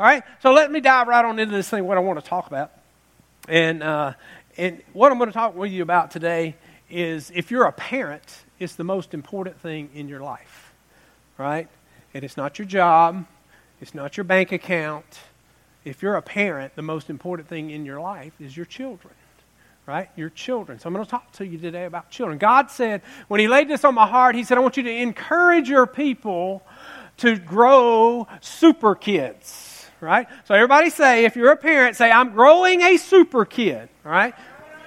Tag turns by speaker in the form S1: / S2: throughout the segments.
S1: All right, so let me dive right on into this thing, what I want to talk about. And, uh, and what I'm going to talk with you about today is if you're a parent, it's the most important thing in your life, right? And it's not your job, it's not your bank account. If you're a parent, the most important thing in your life is your children, right? Your children. So I'm going to talk to you today about children. God said, when He laid this on my heart, He said, I want you to encourage your people to grow super kids, right? So everybody say, if you're a parent, say, I'm growing a super kid, right?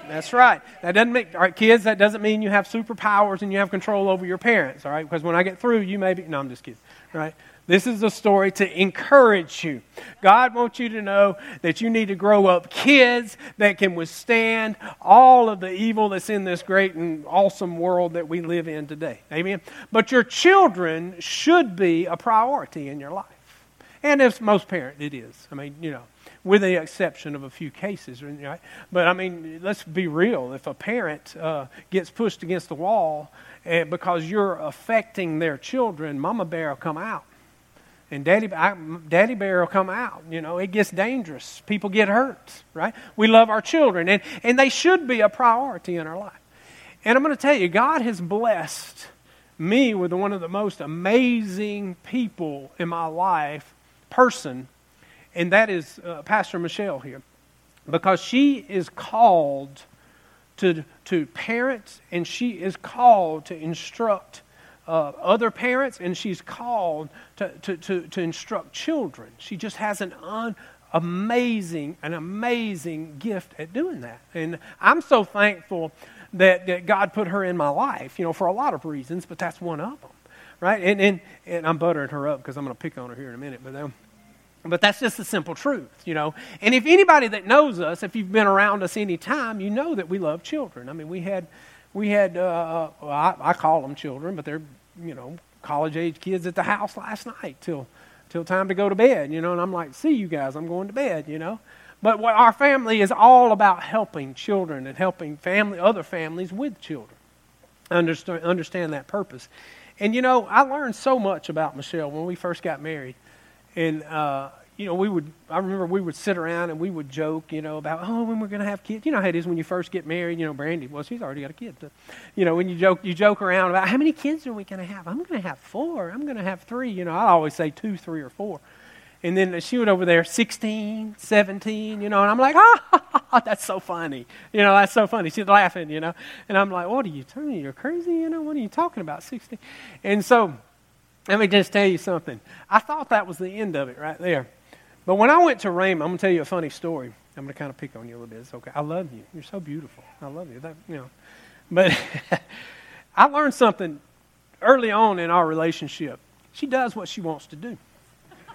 S1: That's right. That doesn't make, all right, kids, that doesn't mean you have superpowers and you have control over your parents, all right? Because when I get through, you may be, no, I'm just kidding, right? This is a story to encourage you. God wants you to know that you need to grow up kids that can withstand all of the evil that's in this great and awesome world that we live in today. Amen. But your children should be a priority in your life. And as most parents, it is. I mean, you know, with the exception of a few cases. Right? But I mean, let's be real. If a parent uh, gets pushed against the wall uh, because you're affecting their children, Mama Bear will come out. And daddy, I, daddy bear will come out. You know, it gets dangerous. People get hurt, right? We love our children, and, and they should be a priority in our life. And I'm going to tell you, God has blessed me with one of the most amazing people in my life, person, and that is uh, Pastor Michelle here. Because she is called to, to parents, and she is called to instruct uh, other parents, and she's called to, to, to, to instruct children. She just has an un, amazing, an amazing gift at doing that. And I'm so thankful that, that God put her in my life, you know, for a lot of reasons, but that's one of them, right? And, and, and I'm buttering her up because I'm going to pick on her here in a minute, but um, but that's just the simple truth, you know. And if anybody that knows us, if you've been around us any time, you know that we love children. I mean, we had we had, uh, well, I, I, call them children, but they're, you know, college age kids at the house last night till, till time to go to bed, you know, and I'm like, see you guys, I'm going to bed, you know. But what our family is all about helping children and helping family, other families with children. Understand, understand that purpose. And, you know, I learned so much about Michelle when we first got married. And, uh, you know, we would, I remember we would sit around and we would joke, you know, about, oh, when we're going to have kids. You know how it is when you first get married, you know, Brandy, well, she's already got a kid. But, you know, when you joke, you joke around about how many kids are we going to have? I'm going to have four. I'm going to have three. You know, I always say two, three, or four. And then she would over there, 16, 17, you know, and I'm like, ah, that's so funny. You know, that's so funny. She's laughing, you know. And I'm like, what are you telling me? You're crazy, you know? What are you talking about, 16? And so, let me just tell you something. I thought that was the end of it right there. But when I went to Rhema, I'm going to tell you a funny story. I'm going to kind of pick on you a little bit. It's okay. I love you. You're so beautiful. I love you. That, you know. But I learned something early on in our relationship. She does what she wants to do.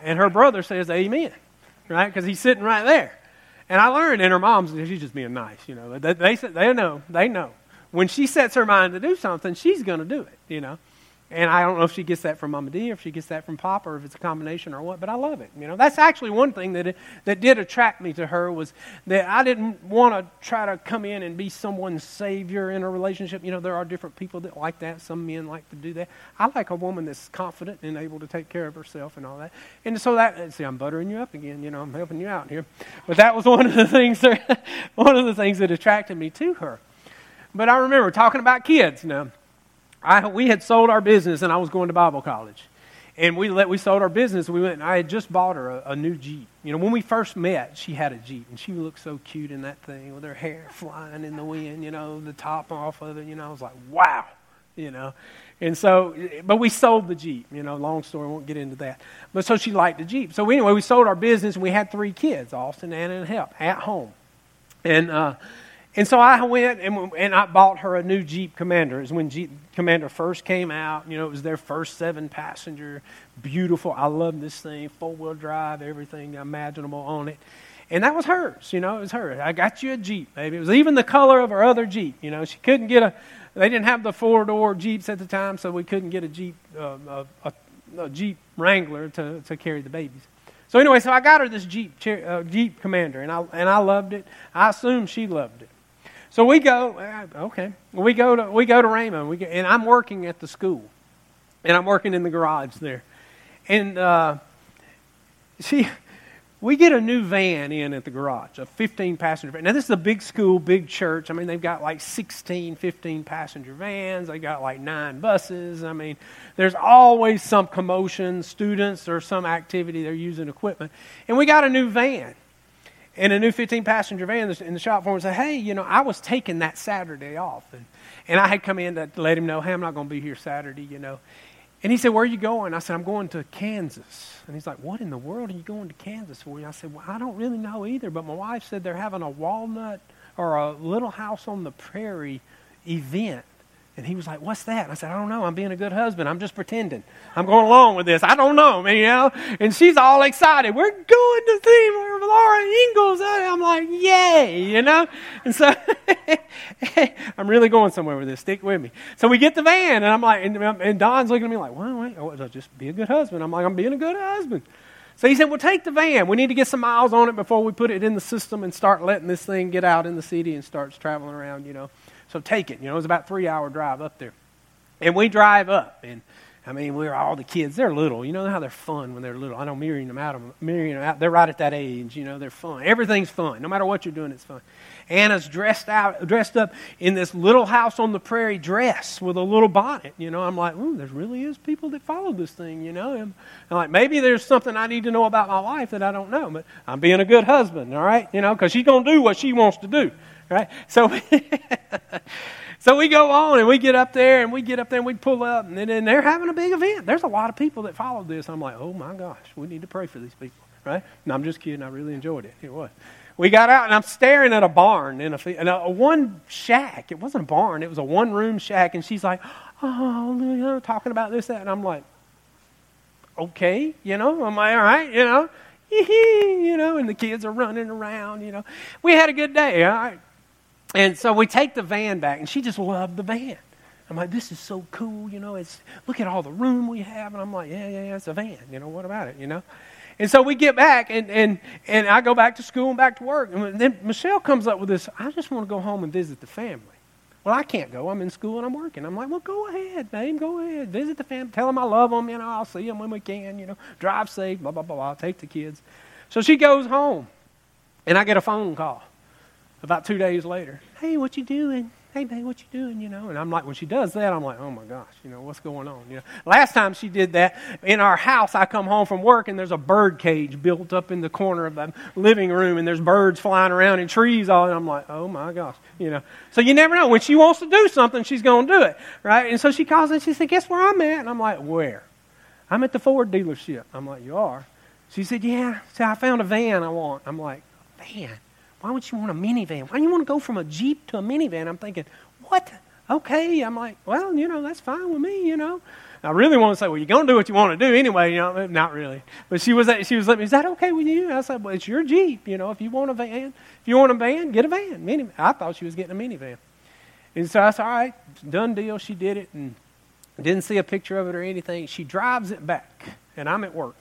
S1: And her brother says amen, right? Because he's sitting right there. And I learned, and her mom's, she's just being nice, you know. They, they, they know, they know. When she sets her mind to do something, she's going to do it, you know. And I don't know if she gets that from Mama D, or if she gets that from Papa, or if it's a combination or what. But I love it. You know, that's actually one thing that it, that did attract me to her was that I didn't want to try to come in and be someone's savior in a relationship. You know, there are different people that like that. Some men like to do that. I like a woman that's confident and able to take care of herself and all that. And so that see, I'm buttering you up again. You know, I'm helping you out here. But that was one of the things. That, one of the things that attracted me to her. But I remember talking about kids now. I, we had sold our business and I was going to Bible college. And we, let, we sold our business. We went, and I had just bought her a, a new Jeep. You know, when we first met, she had a Jeep, and she looked so cute in that thing with her hair flying in the wind, you know, the top off of it. You know, I was like, wow, you know. And so, but we sold the Jeep, you know, long story, won't get into that. But so she liked the Jeep. So anyway, we sold our business, and we had three kids, Austin, Anna, and Hamp, at home. And, uh, and so I went and, and I bought her a new Jeep Commander. It was when Jeep Commander first came out. You know, it was their first seven passenger. Beautiful. I love this thing. Four wheel drive, everything imaginable on it. And that was hers. You know, it was hers. I got you a Jeep, baby. It was even the color of her other Jeep. You know, she couldn't get a, they didn't have the four door Jeeps at the time, so we couldn't get a Jeep, uh, a, a, a, Jeep Wrangler to, to carry the babies. So anyway, so I got her this Jeep, uh, Jeep Commander, and I, and I loved it. I assume she loved it. So we go, uh, okay, we go to, we go to Rhema, we go, and I'm working at the school, and I'm working in the garage there. And uh, she, we get a new van in at the garage, a 15 passenger van. Now, this is a big school, big church. I mean, they've got like 16, 15 passenger vans. They got like nine buses. I mean, there's always some commotion, students or some activity, they're using equipment. And we got a new van. And a new 15 passenger van in the shop for him said, Hey, you know, I was taking that Saturday off. And, and I had come in to let him know, Hey, I'm not going to be here Saturday, you know. And he said, Where are you going? I said, I'm going to Kansas. And he's like, What in the world are you going to Kansas for? And I said, Well, I don't really know either, but my wife said they're having a walnut or a little house on the prairie event and he was like, What's that? I said, I don't know. I'm being a good husband. I'm just pretending. I'm going along with this. I don't know, man, you know? And she's all excited. We're going to see Laura Ingalls. I'm like, Yay, you know? And so I'm really going somewhere with this. Stick with me. So we get the van, and I'm like, and, and Don's looking at me like, Well, wait, oh, just be a good husband. I'm like, I'm being a good husband. So he said, Well, take the van. We need to get some miles on it before we put it in the system and start letting this thing get out in the city and starts traveling around, you know. So take it. You know, it was about three hour drive up there. And we drive up, and I mean, we're all the kids. They're little. You know how they're fun when they're little. I know Miriam them out. Miriam them out. They're right at that age. You know, they're fun. Everything's fun. No matter what you're doing, it's fun. Anna's dressed out, dressed up in this little house on the prairie dress with a little bonnet. You know, I'm like, ooh, there really is people that follow this thing. You know, and I'm like, maybe there's something I need to know about my wife that I don't know. But I'm being a good husband. All right, you know, because she's gonna do what she wants to do right? So, so we go on and we get up there and we get up there and we pull up and then they're having a big event. There's a lot of people that follow this. I'm like, oh my gosh, we need to pray for these people, right? No, I'm just kidding. I really enjoyed it. It was. We got out and I'm staring at a barn in a, in a, a one shack. It wasn't a barn. It was a one room shack. And she's like, oh, you know, talking about this, that. And I'm like, okay, you know, I'm like, all right, you know, you know, and the kids are running around, you know. We had a good day. All right. And so we take the van back, and she just loved the van. I'm like, this is so cool, you know. It's look at all the room we have, and I'm like, yeah, yeah, yeah, it's a van, you know. What about it, you know? And so we get back, and and and I go back to school and back to work, and then Michelle comes up with this. I just want to go home and visit the family. Well, I can't go. I'm in school and I'm working. I'm like, well, go ahead, babe. Go ahead. Visit the family. Tell them I love them. You know, I'll see them when we can. You know, drive safe. Blah blah blah. I'll take the kids. So she goes home, and I get a phone call about two days later, hey, what you doing? Hey, babe, what you doing? You know, and I'm like, when she does that, I'm like, oh my gosh, you know, what's going on? You know, last time she did that in our house, I come home from work and there's a bird cage built up in the corner of the living room, and there's birds flying around and trees all, and I'm like, oh my gosh, you know. So you never know when she wants to do something, she's going to do it, right? And so she calls and she said, guess where I'm at? And I'm like, where? I'm at the Ford dealership. I'm like, you are? She said, yeah. So I found a van I want. I'm like, van. Why would you want a minivan? Why do you want to go from a Jeep to a minivan? I'm thinking, what? Okay. I'm like, well, you know, that's fine with me, you know. I really want to say, well, you're going to do what you want to do anyway, you know. Not really. But she was, she was like, is that okay with you? I said, well, it's your Jeep, you know. If you want a van, if you want a van, get a van. Mini- I thought she was getting a minivan. And so I said, all right, done deal. She did it and didn't see a picture of it or anything. She drives it back, and I'm at work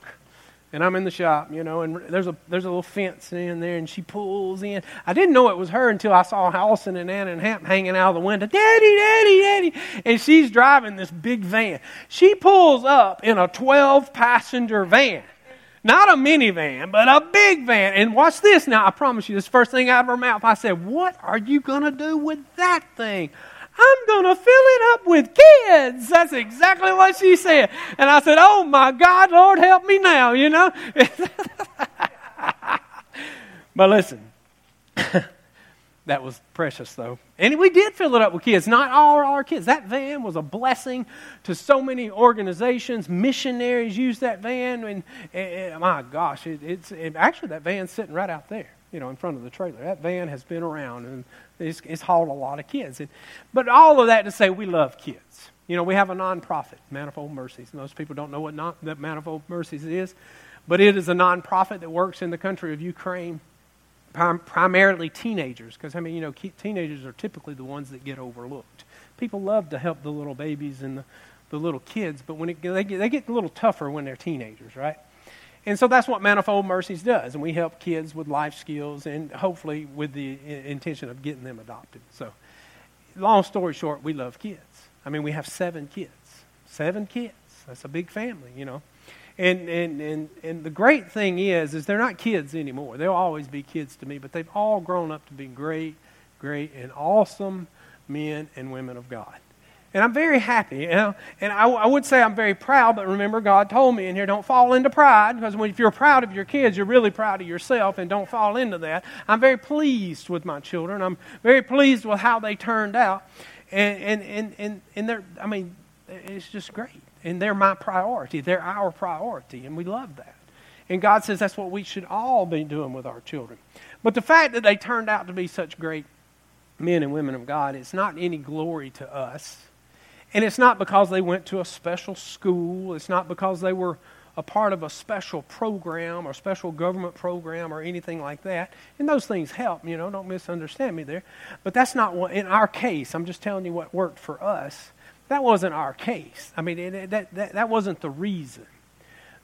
S1: and I'm in the shop, you know, and there's a there's a little fence in there, and she pulls in. I didn't know it was her until I saw Allison and Anna and Hamp hanging out of the window. Daddy, daddy, daddy, and she's driving this big van. She pulls up in a 12 passenger van. Not a minivan, but a big van. And watch this now. I promise you, this first thing out of her mouth, I said, What are you going to do with that thing? I'm going to fill it up with kids. That's exactly what she said. And I said, Oh my God, Lord, help me now, you know? but listen, that was precious, though. And we did fill it up with kids, not all our kids. That van was a blessing to so many organizations. Missionaries used that van. And, and my gosh, it, it's it, actually that van's sitting right out there you know, in front of the trailer. That van has been around and it's, it's hauled a lot of kids. And, but all of that to say we love kids. You know, we have a nonprofit, Manifold Mercies. Most people don't know what non, that Manifold Mercies is, but it is a nonprofit that works in the country of Ukraine, prim- primarily teenagers, because I mean, you know, teenagers are typically the ones that get overlooked. People love to help the little babies and the, the little kids, but when it, they, get, they get a little tougher when they're teenagers, right? And so that's what Manifold Mercies does. And we help kids with life skills and hopefully with the intention of getting them adopted. So, long story short, we love kids. I mean, we have seven kids. Seven kids. That's a big family, you know. And, and, and, and the great thing is, is they're not kids anymore. They'll always be kids to me, but they've all grown up to be great, great, and awesome men and women of God. And I'm very happy. You know? And I, I, would say I'm very proud, but remember, God told me in here, don't fall into pride, because if you're proud of your kids, you're really proud of yourself, and don't fall into that. I'm very pleased with my children. I'm very pleased with how they turned out. And, and, and, and, and they're, I mean, it's just great. And they're my priority. They're our priority, and we love that. And God says that's what we should all be doing with our children. But the fact that they turned out to be such great men and women of God, it's not any glory to us. And it's not because they went to a special school, it's not because they were a part of a special program or special government program or anything like that. And those things help, you know, don't misunderstand me there. But that's not what, in our case, I'm just telling you what worked for us. That wasn't our case. I mean, it, that, that, that wasn't the reason.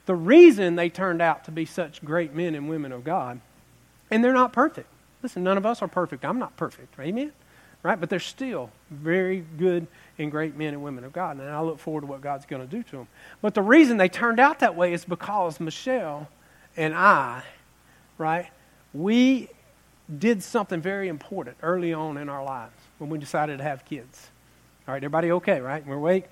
S1: The reason they turned out to be such great men and women of God, and they're not perfect. Listen, none of us are perfect. I'm not perfect. Amen? Right? But they're still very good and great men and women of God. And I look forward to what God's going to do to them. But the reason they turned out that way is because Michelle and I, right, we did something very important early on in our lives when we decided to have kids. All right, everybody okay, right? We're awake?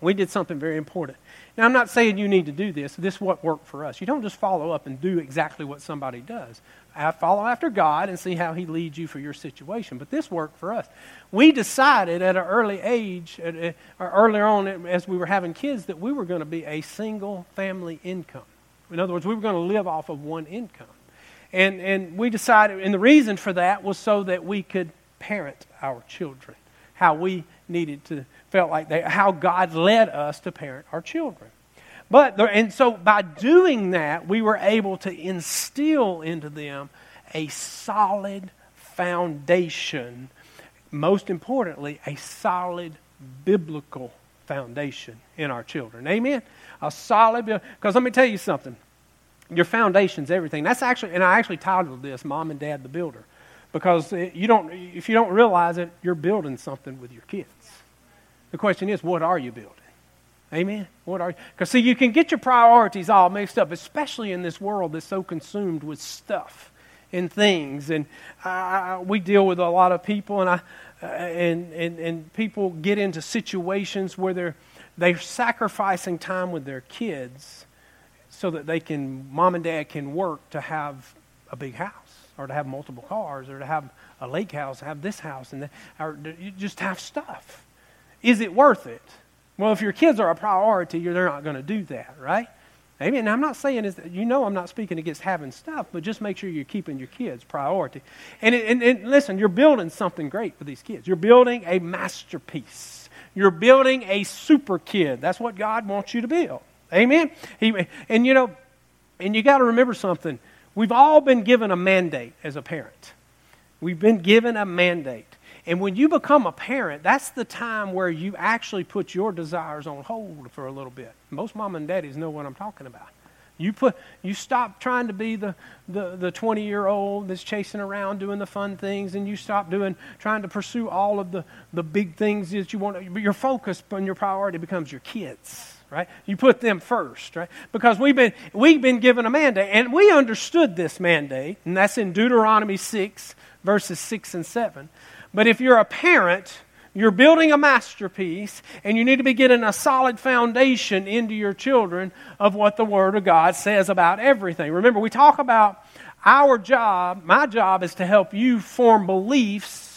S1: We did something very important. Now, I'm not saying you need to do this. This is what worked for us. You don't just follow up and do exactly what somebody does. I follow after God and see how He leads you for your situation. But this worked for us. We decided at an early age, or earlier on as we were having kids, that we were going to be a single family income. In other words, we were going to live off of one income. And, and we decided, and the reason for that was so that we could parent our children, how we needed to felt like they, how God led us to parent our children. But, and so by doing that, we were able to instill into them a solid foundation. Most importantly, a solid biblical foundation in our children. Amen? A solid, because let me tell you something. Your foundation's everything. That's actually, and I actually titled this "Mom and Dad the Builder," because you don't, if you don't realize it, you're building something with your kids. The question is, what are you building? Amen? What are you? Because, see, you can get your priorities all mixed up, especially in this world that's so consumed with stuff and things. And uh, we deal with a lot of people, and, I, uh, and, and, and people get into situations where they're, they're sacrificing time with their kids so that they can, mom and dad can work to have a big house or to have multiple cars or to have a lake house, have this house, and or just have stuff. Is it worth it? Well, if your kids are a priority, they're not going to do that, right? Amen. Now, I'm not saying is you know I'm not speaking against having stuff, but just make sure you're keeping your kids priority. And, and, and listen, you're building something great for these kids. You're building a masterpiece. You're building a super kid. That's what God wants you to build. Amen. He, and you know, and you got to remember something. We've all been given a mandate as a parent. We've been given a mandate. And when you become a parent, that's the time where you actually put your desires on hold for a little bit. Most mom and daddies know what I'm talking about. You put you stop trying to be the, the, the 20 year old that's chasing around doing the fun things and you stop doing trying to pursue all of the, the big things that you want but your focus and your priority becomes your kids right you put them first right because we've been we've been given a mandate and we understood this mandate and that's in deuteronomy 6 verses 6 and 7 but if you're a parent, you're building a masterpiece, and you need to be getting a solid foundation into your children of what the Word of God says about everything. Remember, we talk about our job, my job is to help you form beliefs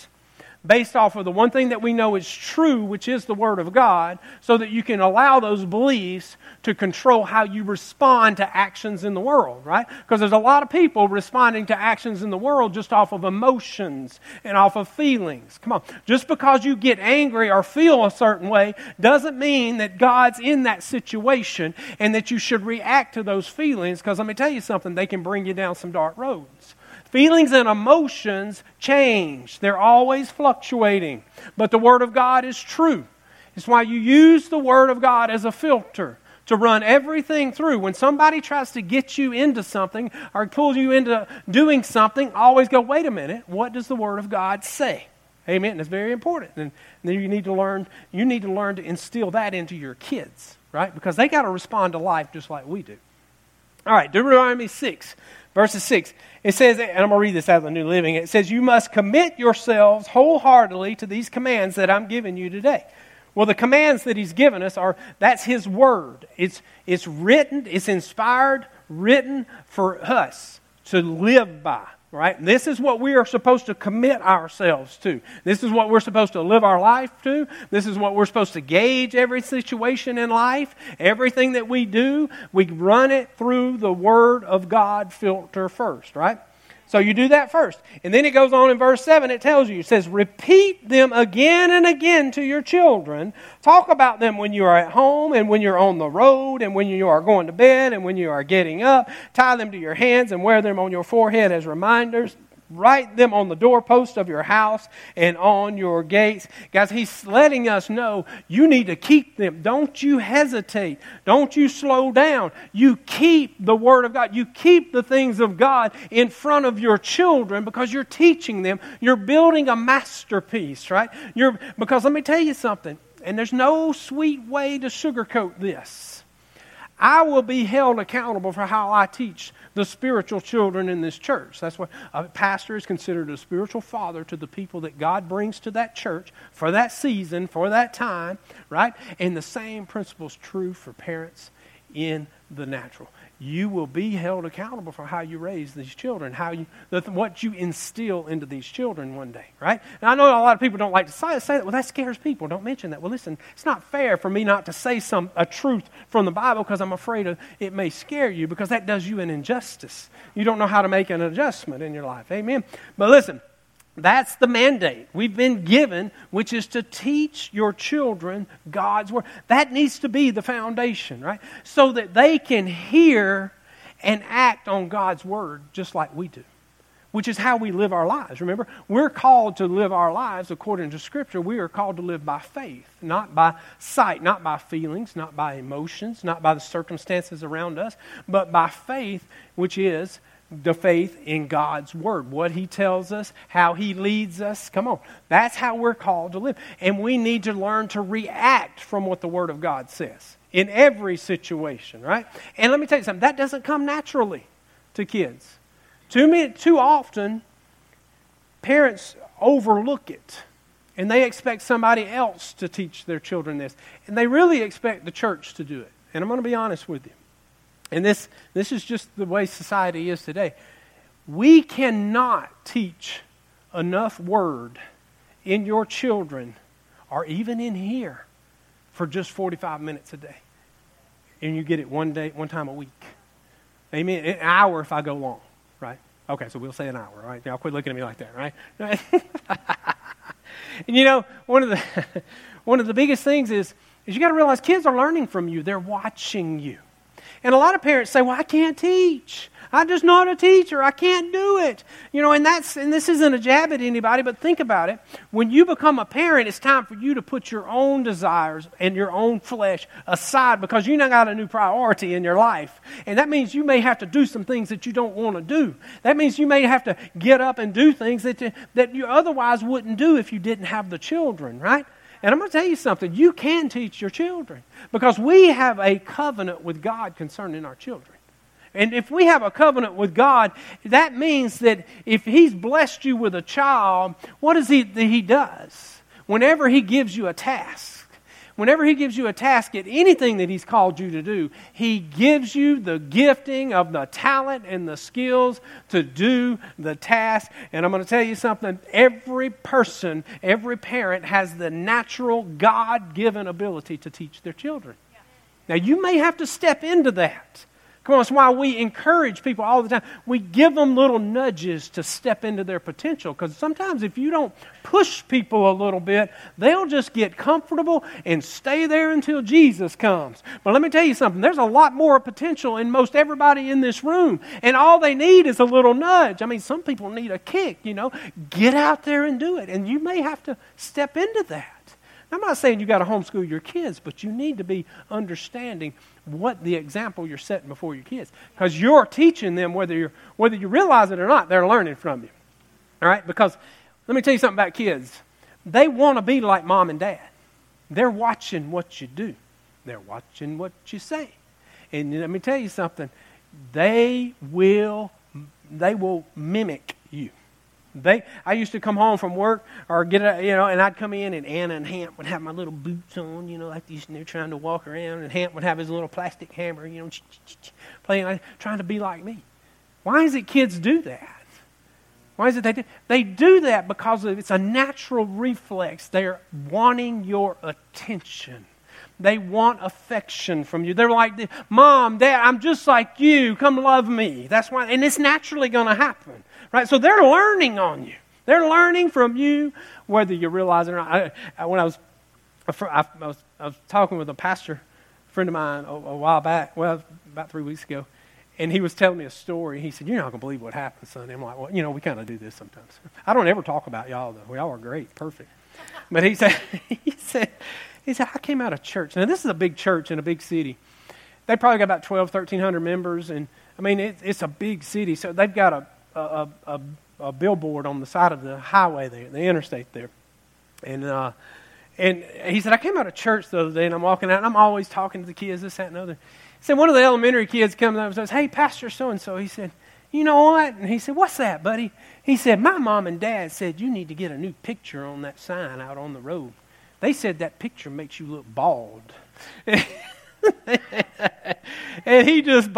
S1: based off of the one thing that we know is true, which is the Word of God, so that you can allow those beliefs to control how you respond to actions in the world, right? Because there's a lot of people responding to actions in the world just off of emotions and off of feelings. Come on. Just because you get angry or feel a certain way doesn't mean that God's in that situation and that you should react to those feelings, because let me tell you something, they can bring you down some dark roads. Feelings and emotions change, they're always fluctuating. But the Word of God is true. It's why you use the Word of God as a filter to run everything through. When somebody tries to get you into something or pull you into doing something, always go, wait a minute, what does the Word of God say? Amen. That's very important. And then you need to learn, you need to learn to instill that into your kids. right? Because they got to respond to life just like we do. All right, Deuteronomy 6, verses 6. It says, and I'm going to read this out of the New Living. It says, You must commit yourselves wholeheartedly to these commands that I'm giving you today. Well, the commands that he's given us are that's his word. It's, it's written, it's inspired, written for us to live by right? This is what we are supposed to commit ourselves to. This is what we're supposed to live our life to. This is what we're supposed to gauge every situation in life. Everything that we do, we run it through the Word of God filter first, right? So you do that first. And then it goes on in verse 7, it tells you, it says, repeat them again and again to your children. Talk about them when you are at home and when you're on the road and when you are going to bed and when you are getting up. Tie them to your hands and wear them on your forehead as reminders. Write them on the doorpost of your house and on your gates. Guys, he's letting us know you need to keep them. Don't you hesitate. Don't you slow down. You keep the Word of God. You keep the things of God in front of your children because you're teaching them. You're building a masterpiece, right? You're, because let me tell you something, and there's no sweet way to sugarcoat this I will be held accountable for how I teach the spiritual children in this church. That's why a pastor is considered a spiritual father to the people that God brings to that church for that season, for that time, right? And the same principle is true for parents in the natural you will be held accountable for how you raise these children, how you, what you instill into these children one day, right? And I know a lot of people don't like to say, say that. Well, that scares people. Don't mention that. Well, listen, it's not fair for me not to say some a truth from the Bible because I'm afraid of, it may scare you because that does you an injustice. You don't know how to make an adjustment in your life. Amen. But listen. That's the mandate we've been given, which is to teach your children God's Word. That needs to be the foundation, right? So that they can hear and act on God's Word just like we do, which is how we live our lives. Remember, we're called to live our lives according to Scripture. We are called to live by faith, not by sight, not by feelings, not by emotions, not by the circumstances around us, but by faith, which is the faith in God's Word, what He tells us, how He leads us. Come on. That's how we're called to live. And we need to learn to react from what the Word of God says in every situation, right? And let me tell you something that doesn't come naturally to kids. Too, many, too often, parents overlook it and they expect somebody else to teach their children this. And they really expect the church to do it. And I'm going to be honest with you. And this, this is just the way society is today. We cannot teach enough word in your children or even in here for just 45 minutes a day. And you get it one day, one time a week. Amen. An hour if I go long, right? Okay, so we'll say an hour, right? Now quit looking at me like that, right? and you know, one of the one of the biggest things is is you got to realize kids are learning from you. They're watching you. And a lot of parents say, Well, I can't teach. I'm just not a teacher. I can't do it. You know, and that's and this isn't a jab at anybody, but think about it. When you become a parent, it's time for you to put your own desires and your own flesh aside because you now got a new priority in your life. And that means you may have to do some things that you don't want to do. That means you may have to get up and do things that, that you otherwise wouldn't do if you didn't have the children, right? And I'm going to tell you something. You can teach your children because we have a covenant with God concerning our children. And if we have a covenant with God, that means that if He's blessed you with a child, what is He that He does? Whenever He gives you a task, whenever He gives you a task at anything that He's called you to do, He gives you the gifting of the talent and the skills to do the task. And I'm going to tell you something every person, every parent has the natural God given ability to teach their children. Now, you may have to step into that. Come on, that's why we encourage people all the time. We give them little nudges to step into their potential because sometimes if you don't push people a little bit, they'll just get comfortable and stay there until Jesus comes. But let me tell you something there's a lot more potential in most everybody in this room, and all they need is a little nudge. I mean, some people need a kick, you know. Get out there and do it, and you may have to step into that. I'm not saying you got to homeschool your kids, but you need to be understanding what the example you're setting before your kids. Because you're teaching them whether, you're, whether you realize it or not, they're learning from you. All right? Because let me tell you something about kids. They want to be like mom and dad. They're watching what you do. They're watching what you say. And let me tell you something. They will they will mimic you. They, I used to come home from work or get a, you know, and I'd come in and Anna and Hamp would have my little boots on, you know, like these, and they're trying to walk around, and Hamp would have his little plastic hammer, you know, playing, trying to be like me. Why is it kids do that? Why is it they do? They do that because it's a natural reflex. They're wanting your attention. They want affection from you. They're like, Mom, Dad, I'm just like you. Come love me. That's why, and it's naturally going to happen. Right? So they're learning on you. They're learning from you, whether you realize it or not. I, I, when I was, I, was, I was talking with a pastor friend of mine a, a while back, well, about three weeks ago, and he was telling me a story. He said, You're not going to believe what happened, son. I'm like, Well, you know, we kind of do this sometimes. I don't ever talk about y'all, though. Y'all are great, perfect. But he said, he said, he said, I came out of church. Now, this is a big church in a big city. They probably got about 12, 1,300 members. And, I mean, it, it's a big city. So they've got a, a, a, a, billboard on the side of the highway there, the interstate there. And, uh, and he said, I came out of church the other day, and I'm walking out, and I'm always talking to the kids, this, that, and other. He said, one of the elementary kids comes up and says, Hey, Pastor so-and-so. He said, you know what? And he said, What's that, buddy? He said, My mom and dad said you need to get a new picture on that sign out on the road. They said that picture makes you look bald. and he just,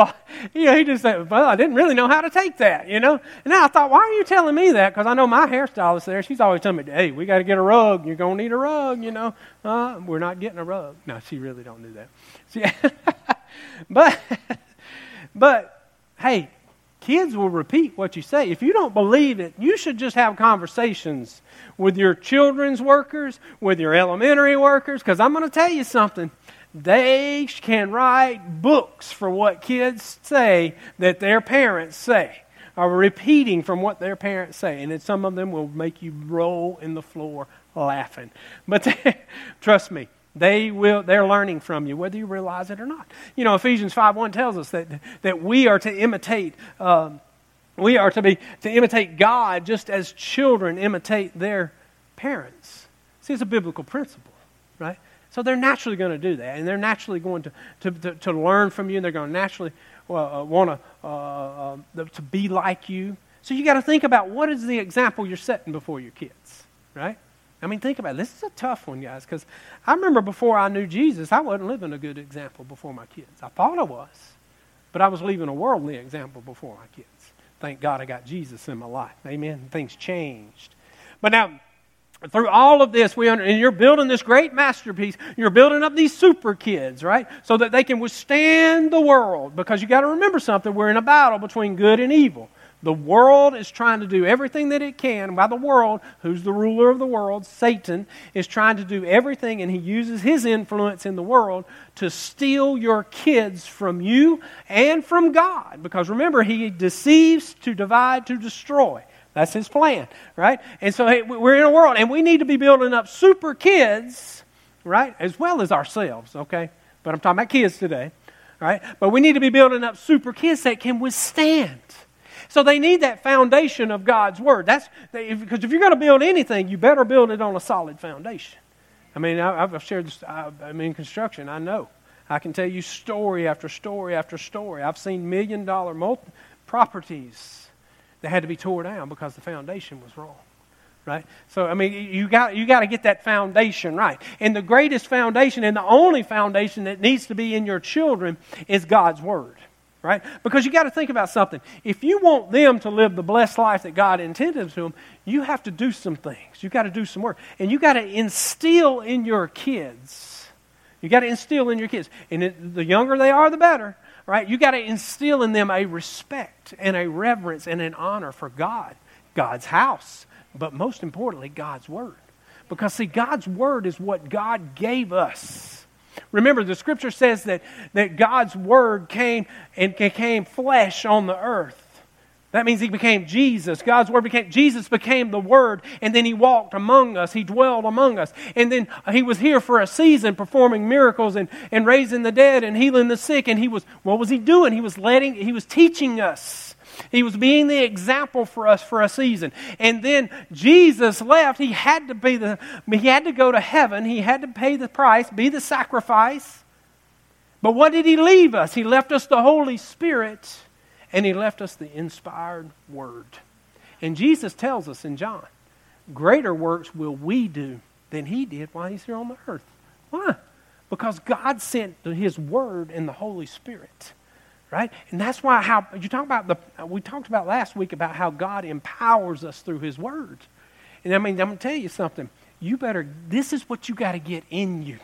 S1: you know, he just said, well, I didn't really know how to take that, you know. And now I thought, why are you telling me that? Because I know my hairstylist there. She's always telling me, hey, we got to get a rug. You're going to need a rug, you know. Uh, we're not getting a rug. No, she really don't do that. See, but, but, hey, kids will repeat what you say. If you don't believe it, you should just have conversations with your children's workers, with your elementary workers, because I'm going to tell you something. They can write books for what kids say that their parents say, or repeating from what their parents say. And then some of them will make you roll in the floor laughing. But they, trust me, they will, they're learning from you, whether you realize it or not. You know, Ephesians 5 1 tells us that, that we are to imitate. Um, we are to be to imitate God just as children imitate their parents. See, it's a biblical principle, right? So they're naturally going to do that, and they're naturally going to, to, to, to learn from you, and they're going to naturally uh, want to, uh, uh, to be like you. So you got to think about what is the example you're setting before your kids, right? I mean, think about it. This is a tough one, guys, because I remember before I knew Jesus, I wasn't living a good example before my kids. I thought I was, but I was leaving a worldly example before my kids. Thank God I got Jesus in my life. Amen. Things changed. But now, through all of this, we under, and you're building this great masterpiece. You're building up these super kids, right? So that they can withstand the world. Because you got to remember something. We're in a battle between good and evil. The world is trying to do everything that it can. By the world, who's the ruler of the world? Satan is trying to do everything, and he uses his influence in the world to steal your kids from you and from God. Because remember, he deceives to divide, to destroy. That's his plan, right? And so hey, we're in a world, and we need to be building up super kids, right? As well as ourselves, okay? But I'm talking about kids today, right? But we need to be building up super kids that can withstand so they need that foundation of God's Word. That's because if you're going to build anything, you better build it on a solid foundation. I mean, I, have shared this. I, I mean, construction. I know. I can tell you story after story after story. I've seen million dollar multi- properties that had to be tore down because the foundation was wrong. Right? So I mean you got you got to get that foundation right. And the greatest foundation and the only foundation that needs to be in your children is God's word right? Because you got to think about something. If you want them to live the blessed life that God intended to them, you have to do some things. You got to do some work. And you got to instill in your kids. You got to instill in your kids. And it, the younger they are, the better, right? You got to instill in them a respect and a reverence and an honor for God, God's house, but most importantly, God's Word. Because, see, God's Word is what God gave us Remember, the scripture says that, that God's word came and came flesh on the earth. That means he became Jesus. God's word became, Jesus became the word, and then he walked among us. He dwelled among us. And then he was here for a season performing miracles and, and raising the dead and healing the sick. And he was, what was he doing? He was letting, he was teaching us. He was being the example for us for a season. And then Jesus left. He had to be the he had to go to heaven. He had to pay the price, be the sacrifice, But what did he leave us? He left us the Holy Spirit and he left us the inspired word. And Jesus tells us in John, greater works will we do than he did while he's here on the earth. Why? Because God sent his word and the Holy Spirit. Right? And that's why how you talk about the we talked about last week about how God empowers us through his word. And I mean, I'm gonna tell you something. You better this is what you got to get in you.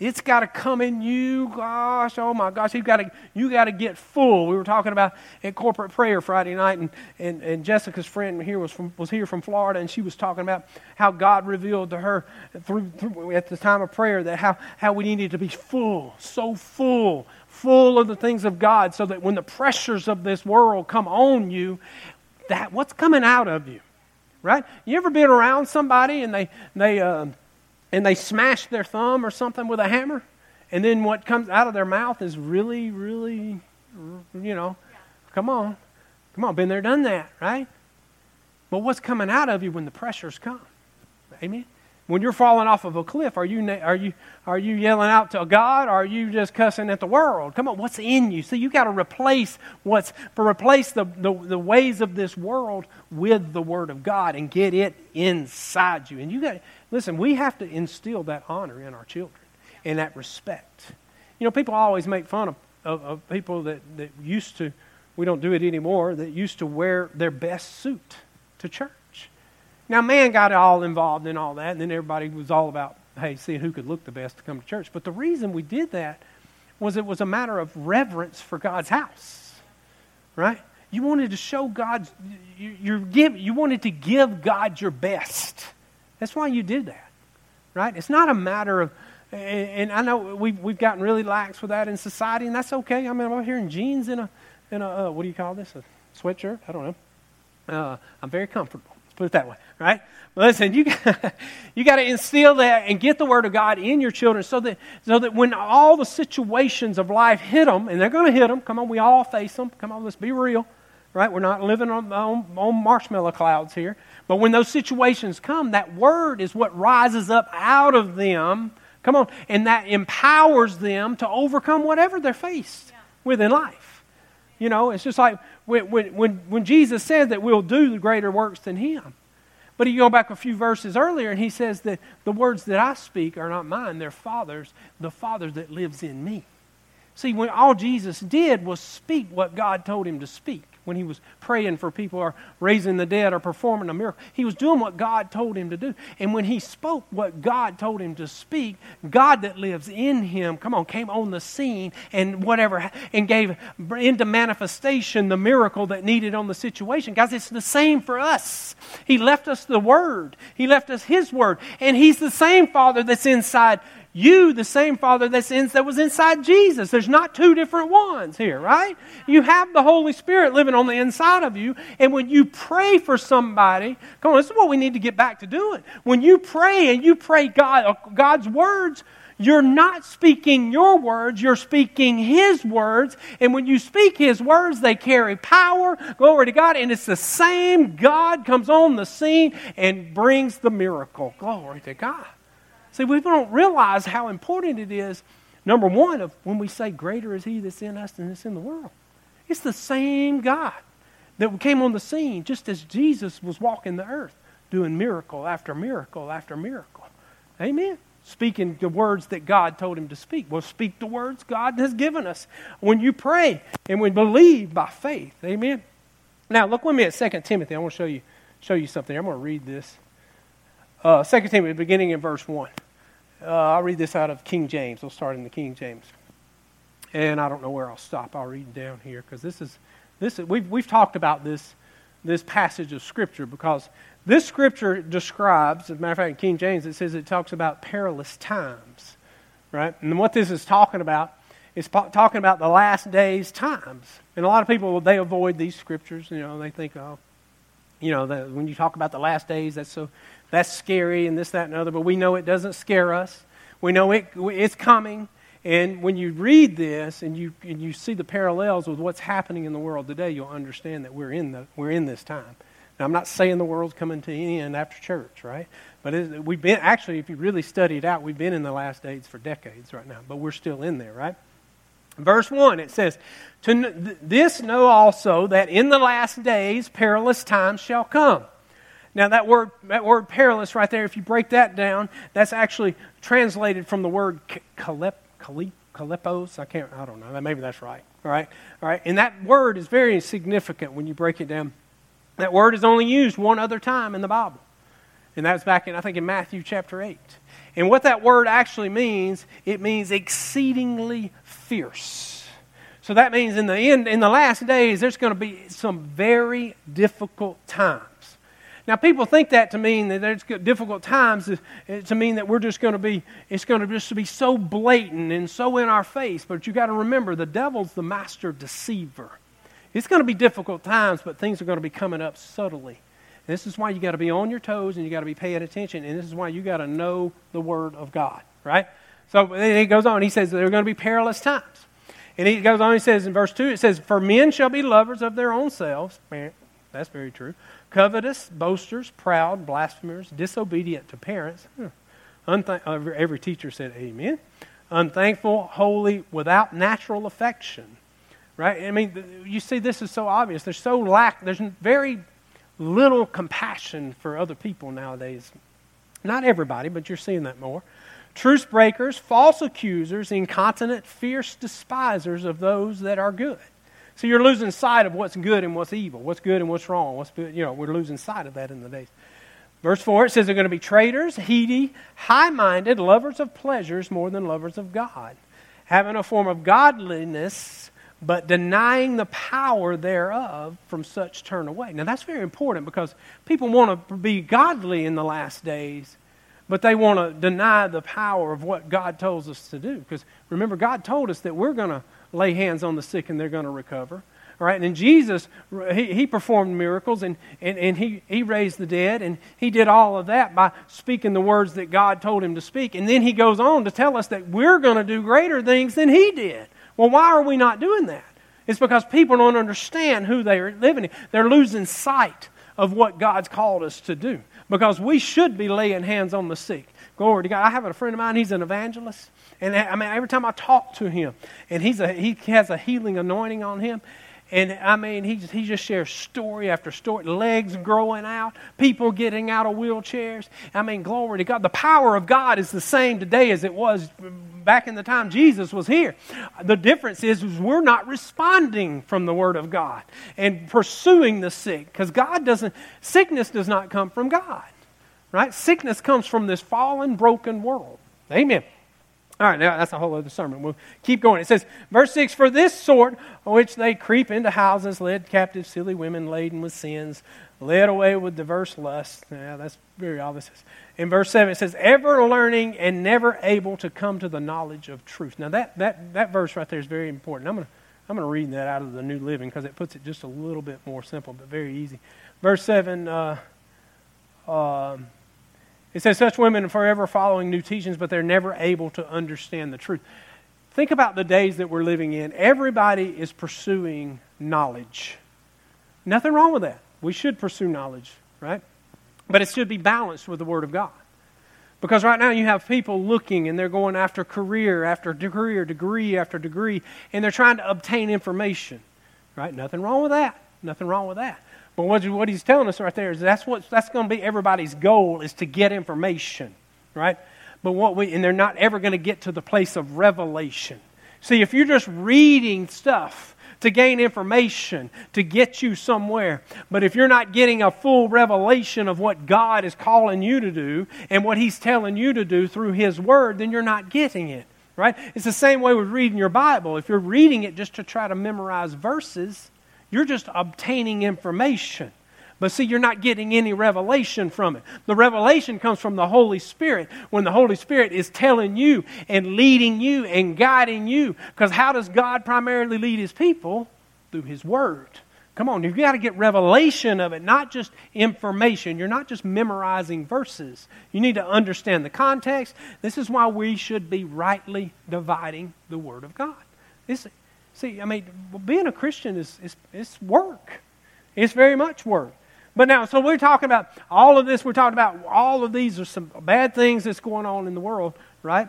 S1: It's got to come in you. Gosh, oh my gosh, you got to you got to get full. We were talking about at corporate prayer Friday night, and, and, and Jessica's friend here was from was here from Florida, and she was talking about how God revealed to her through, through at the time of prayer that how how we needed to be full, so full, full of the things of God, so that when the pressures of this world come on you, that what's coming out of you, right? You ever been around somebody and they they uh, and they smash their thumb or something with a hammer, and then what comes out of their mouth is really, really, you know, come on, come on, been there, done that, right? But what's coming out of you when the pressures come? Amen. When you're falling off of a cliff, are you are you are you yelling out to God? Or are you just cussing at the world? Come on, what's in you? See, you got to replace what's replace the, the the ways of this world with the Word of God and get it inside you. And you got Listen, we have to instill that honor in our children and that respect. You know, people always make fun of, of, of people that, that used to, we don't do it anymore, that used to wear their best suit to church. Now, man got all involved in all that, and then everybody was all about, hey, seeing who could look the best to come to church. But the reason we did that was it was a matter of reverence for God's house, right? You wanted to show God's, you, you, wanted to give God your best. That's why you did that, right? It's not a matter of, and I know we've, we've gotten really lax with that in society, and that's okay. I mean, I'm out here in jeans and a, in a uh, what do you call this? A sweatshirt? I don't know. Uh, I'm very comfortable. Put it that way, right? But listen, you got, you got to instill that and get the Word of God in your children so that, so that when all the situations of life hit them, and they're going to hit them, come on, we all face them. Come on, let's be real, right? We're not living on, on, on marshmallow clouds here. But when those situations come, that word is what rises up out of them. Come on. And that empowers them to overcome whatever they're faced yeah. with in life. You know, it's just like when, when, when Jesus said that we'll do the greater works than Him. But you go back a few verses earlier, and he says that the words that I speak are not mine, they're Father's, the Father that lives in me. See, when all Jesus did was speak what God told him to speak when he was praying for people or raising the dead or performing a miracle. He was doing what God told him to do. And when he spoke what God told him to speak, God that lives in him, come on, came on the scene and whatever, and gave into manifestation the miracle that needed on the situation. Guys, it's the same for us. He left us the Word, He left us His Word. And He's the same Father that's inside you the same Father that's in, that was inside Jesus. There's not two different ones here, right? You have the Holy Spirit living on the inside of you. And when you pray for somebody, come on, this is what we need to get back to doing. When you pray and you pray God, uh, God's words, you're not speaking your words, you're speaking His words. And when you speak His words, they carry power. Glory to God. And it's the same God comes on the scene and brings the miracle. Glory to God. See, we don't realize how important it is, number one, of when we say, Greater is He that's in us than that's in the world. It's the same God that came on the scene just as Jesus was walking the earth, doing miracle after miracle after miracle. Amen. Speaking the words that God told him to speak. Well, speak the words God has given us. When you pray and we believe by faith. Amen. Now, look with me at 2 Timothy. I want to show you, show you something. I'm going to read this. Uh, 2 Timothy, beginning in verse 1. Uh, I'll read this out of King James. We'll start in the King James. And I don't know where I'll stop. I'll read down here because this is, this is, we've, we've talked about this, this passage of Scripture because this Scripture describes, as a matter of fact, in King James, it says it talks about perilous times, right? And what this is talking about is talking about the last days times. And a lot of people, they avoid these Scriptures. You know, they think, oh, you know, that when you talk about the last days, that's so that's scary and this, that, and other, but we know it doesn't scare us. We know it, it's coming. And when you read this and you, and you see the parallels with what's happening in the world today, you'll understand that we're in, the, we're in this time. Now, I'm not saying the world's coming to an end after church, right? But we've been, actually, if you really study it out, we've been in the last days for decades right now, but we're still in there, right? Verse 1, it says, to this know also that in the last days perilous times shall come. Now that word, that word perilous right there, if you break that down, that's actually translated from the word kalep, kalep, kalepos. I can't, I don't know. Maybe that's right. All right, all right. And that word is very significant when you break it down. That word is only used one other time in the Bible, and that's back in I think in Matthew chapter eight. And what that word actually means, it means exceedingly fierce. So that means in the end, in the last days, there's going to be some very difficult times. Now, people think that to mean that there's difficult times eh, to mean that we're just going to be, it's going to just be so blatant and so in our face. But you got to remember, the devil's the master deceiver. It's going to be difficult times, but things are going to be coming up subtly. And this is why you got to be on your toes and you got to be paying attention. And this is why you got to know the Word of God, right? So then he goes on. He says there are going to be perilous times. And he goes on, he says in verse 2, it says, For men shall be lovers of their own selves. That's very true. Covetous, boasters, proud, blasphemers, disobedient to parents. Hmm. Unthank- uh, every teacher said amen. Unthankful, holy, without natural affection. Right? I mean, you see, this is so obvious. There's so lack, there's very little compassion for other people nowadays. Not everybody, but you're seeing that more truce breakers, false accusers, incontinent, fierce despisers of those that are good. So you're losing sight of what's good and what's evil, what's good and what's wrong. What's good, you know we're losing sight of that in the days. Verse four it says they're going to be traitors, heedy, high-minded, lovers of pleasures more than lovers of God, having a form of godliness but denying the power thereof from such turn away. Now that's very important because people want to be godly in the last days, but they want to deny the power of what God tells us to do. Because remember, God told us that we're going to lay hands on the sick and they're going to recover. All right, and Jesus, he, he performed miracles and, and, and he, he raised the dead, and he did all of that by speaking the words that God told him to speak. And then he goes on to tell us that we're going to do greater things than he did. Well, why are we not doing that? It's because people don't understand who they're living in. They're losing sight of what God's called us to do because we should be laying hands on the sick. Glory to God. I have a friend of mine, he's an evangelist. And I mean, every time I talk to him, and he's a, he has a healing anointing on him, and I mean, he, he just shares story after story, legs growing out, people getting out of wheelchairs. I mean, glory to God. The power of God is the same today as it was back in the time Jesus was here. The difference is, is we're not responding from the Word of God and pursuing the sick because God doesn't, sickness does not come from God, right? Sickness comes from this fallen, broken world. Amen. All right, now that's a whole other sermon. We'll keep going. It says, verse 6 For this sort, which they creep into houses, led captive silly women laden with sins, led away with diverse lusts. Yeah, that's very obvious. In verse 7, it says, Ever learning and never able to come to the knowledge of truth. Now, that, that, that verse right there is very important. I'm going to I'm going to read that out of the New Living because it puts it just a little bit more simple, but very easy. Verse 7, uh, uh, it says, Such women are forever following new teachings, but they're never able to understand the truth. Think about the days that we're living in. Everybody is pursuing knowledge. Nothing wrong with that. We should pursue knowledge, right? But it should be balanced with the Word of God. Because right now you have people looking and they're going after career after career, degree after degree, and they're trying to obtain information. Right? Nothing wrong with that. Nothing wrong with that. But what, what he's telling us right there is that's what that's going to be everybody's goal is to get information, right? But what we and they're not ever going to get to the place of revelation. See, if you're just reading stuff to gain information to get you somewhere, but if you're not getting a full revelation of what God is calling you to do and what He's telling you to do through His Word, then you're not getting it, right? It's the same way with reading your Bible. If you're reading it just to try to memorize verses, you're just obtaining information. But see, you're not getting any revelation from it. The revelation comes from the Holy Spirit when the Holy Spirit is telling you and leading you and guiding you. Because how does God primarily lead His people? Through His Word. Come on, you've got to get revelation of it, not just information. You're not just memorizing verses. You need to understand the context. This is why we should be rightly dividing the Word of God. This, See, I mean, being a Christian is, is, is work. It's very much work. But now, so we're talking about all of this. We're talking about all of these are some bad things that's going on in the world, right?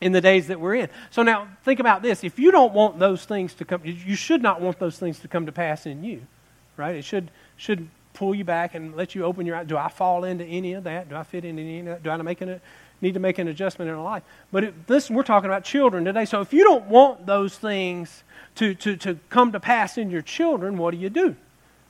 S1: in the days that we're in. So now think about this. If you don't want those things to come, you should not want those things to come to pass in you, right? It should, should pull you back and let you open your eyes. Do I fall into any of that? Do I fit into any of that? Do I make an, need to make an adjustment in our life? But it, this, we're talking about children today. So if you don't want those things to, to, to come to pass in your children, what do you do?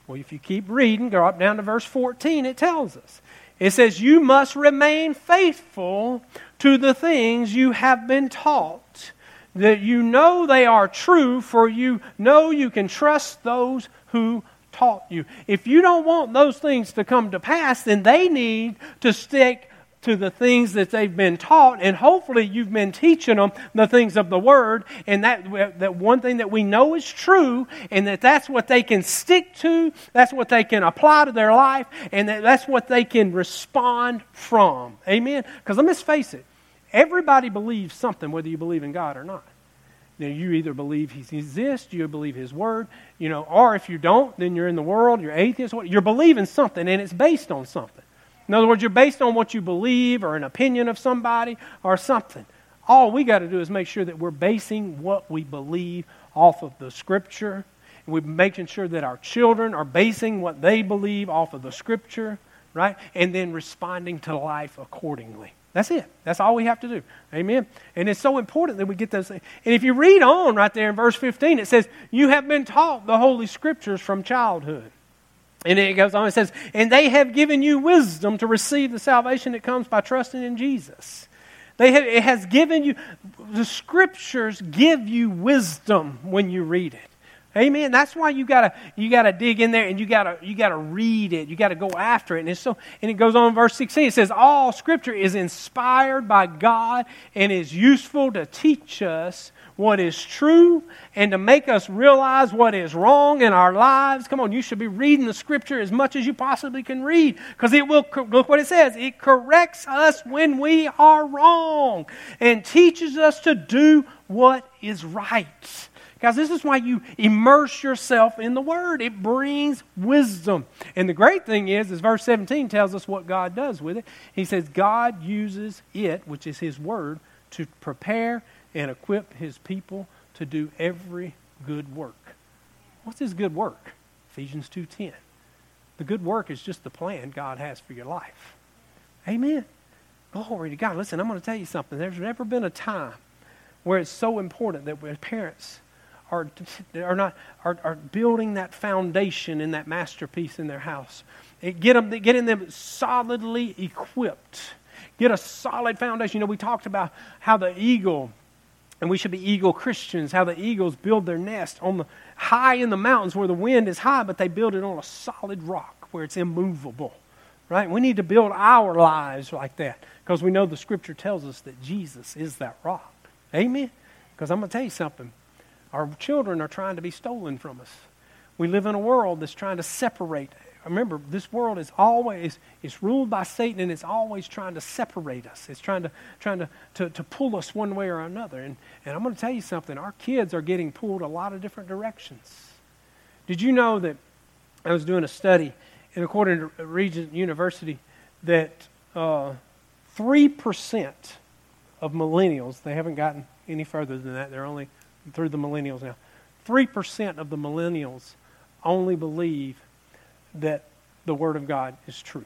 S1: Well, if you keep reading, go up down to verse 14, it tells us. It says, You must remain faithful to the things you have been taught, that you know they are true, for you know you can trust those who taught you. If you don't want those things to come to pass, then they need to stick to the things that they've been taught, and hopefully you've been teaching them the things of the Word, and that, that one thing that we know is true, and that that's what they can stick to, that's what they can apply to their life, and that that's what they can respond from. Amen? Because let's face it, everybody believes something, whether you believe in God or not. Now, you either believe He exists, you believe His Word, you know, or if you don't, then you're in the world, you're atheist, you're believing something, and it's based on something. In other words, you're based on what you believe or an opinion of somebody or something. All we got to do is make sure that we're basing what we believe off of the Scripture. And we're making sure that our children are basing what they believe off of the Scripture, right? And then responding to life accordingly. That's it. That's all we have to do. Amen. And it's so important that we get those things. And if you read on right there in verse 15, it says, You have been taught the Holy Scriptures from childhood. And it goes on, it says, And they have given you wisdom to receive the salvation that comes by trusting in Jesus. They have, it has given you, the scriptures give you wisdom when you read it. Amen. That's why you gotta you gotta dig in there and you gotta you gotta read it. You gotta go after it. And it's so and it goes on in verse 16. It says, All scripture is inspired by God and is useful to teach us what is true and to make us realize what is wrong in our lives. Come on, you should be reading the scripture as much as you possibly can read because it will, look what it says, it corrects us when we are wrong and teaches us to do what is right. Guys, this is why you immerse yourself in the Word. It brings wisdom. And the great thing is, is verse 17 tells us what God does with it. He says, God uses it, which is His Word, to prepare and equip his people to do every good work. What's his good work? Ephesians 2:10. The good work is just the plan God has for your life. Amen. Glory to God. Listen, I'm going to tell you something. There's never been a time where it's so important that parents are, are not are, are building that foundation in that masterpiece in their house. It get them getting them solidly equipped. Get a solid foundation. You know, we talked about how the eagle and we should be eagle Christians, how the eagles build their nest on the high in the mountains where the wind is high, but they build it on a solid rock where it's immovable. Right? We need to build our lives like that because we know the scripture tells us that Jesus is that rock. Amen? Because I'm going to tell you something. Our children are trying to be stolen from us. We live in a world that's trying to separate remember, this world is always it's ruled by Satan and it's always trying to separate us. It's trying to trying to, to, to pull us one way or another. And, and I'm going to tell you something, our kids are getting pulled a lot of different directions. Did you know that I was doing a study, and according to Regent University, that uh, 3% of millennials, they haven't gotten any further than that, they're only through the millennials now. 3% of the millennials only believe that the Word of God is true,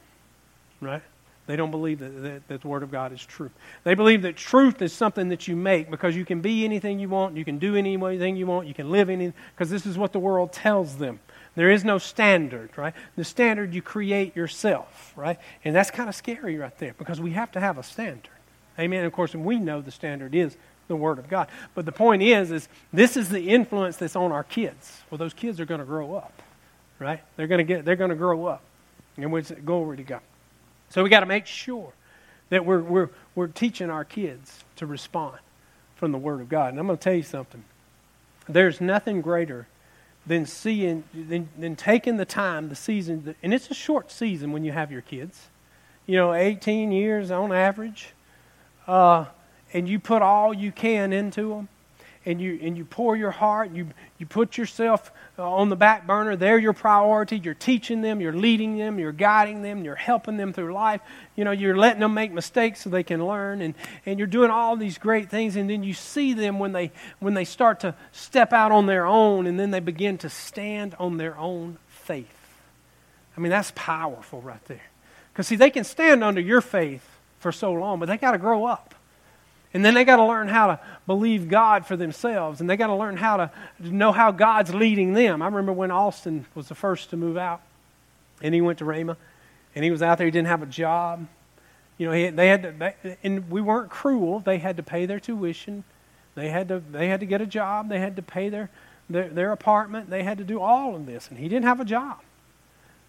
S1: right? They don't believe that, that, that, the Word of God is true. They believe that truth is something that you make because you can be anything you want, you can do anything you want, you can live any, because this is what the world tells them. There is no standard, right? The standard you create yourself, right? And that's kind of scary right there because we have to have a standard. Amen. Of course, we know the standard is the Word of God. But the point is, is this is the influence that's on our kids. Well, those kids are going to grow up right? They're going to get, they're going to grow up. And we glory to God. So we got to make sure that we're, we're, we're teaching our kids to respond from the Word of God. And I'm going to tell you something. There's nothing greater than seeing, than, than taking the time, the season, and it's a short season when you have your kids. You know, 18 years on average. Uh, and you put all you can into them and you and you pour your heart, you you put yourself uh, on the back burner. They're your priority. You're teaching them, you're leading them, you're guiding them, you're helping them through life. You know, you're letting them make mistakes so they can learn, and and you're doing all these great things. And then you see them when they when they start to step out on their own, and then they begin to stand on their own faith. I mean, that's powerful right there. Because see, they can stand under your faith for so long, but they got to grow up. And then they got to learn how to believe God for themselves. And they got to learn how to know how God's leading them. I remember when Austin was the first to move out, and he went to Rhema, and he was out there. He didn't have a job. You know, he, they had to, they, and we weren't cruel. They had to pay their tuition. They had to, they had to get a job. They had to pay their, their, their apartment. They had to do all of this. And he didn't have a job.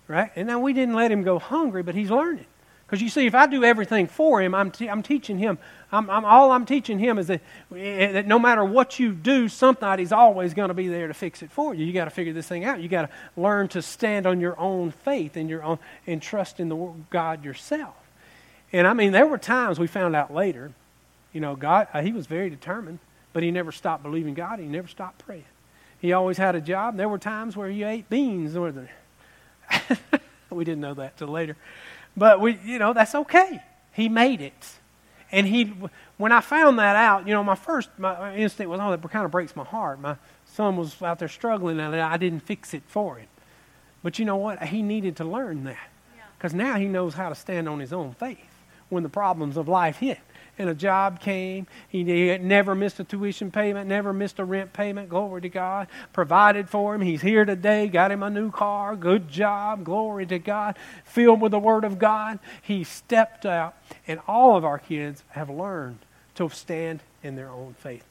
S1: Right? And now we didn't let him go hungry, but he's learning. Because you see, if I do everything for him, I'm, I'm teaching him. I'm, I'm, all I'm teaching him is that, eh, that no matter what you do, somebody's always going to be there to fix it for you. You got to figure this thing out. You got to learn to stand on your own faith and your own and trust in the God yourself. And I mean, there were times we found out later, you know, God, uh, he was very determined, but he never stopped believing God. He never stopped praying. He always had a job. There were times where he ate beans. Or the, we didn't know that till later. But we, you know, that's okay. He made it. And he, when I found that out, you know, my first my instinct was, oh, that kind of breaks my heart. My son was out there struggling, and I didn't fix it for him. But you know what? He needed to learn that because yeah. now he knows how to stand on his own faith when the problems of life hit and a job came. He, never missed a tuition payment, never missed a rent payment. Glory to God. Provided for him. He's here today, got him a new car, good job. Glory to God. Filled with the Word of God. He stepped out, and all of our kids have learned to stand in their own faith.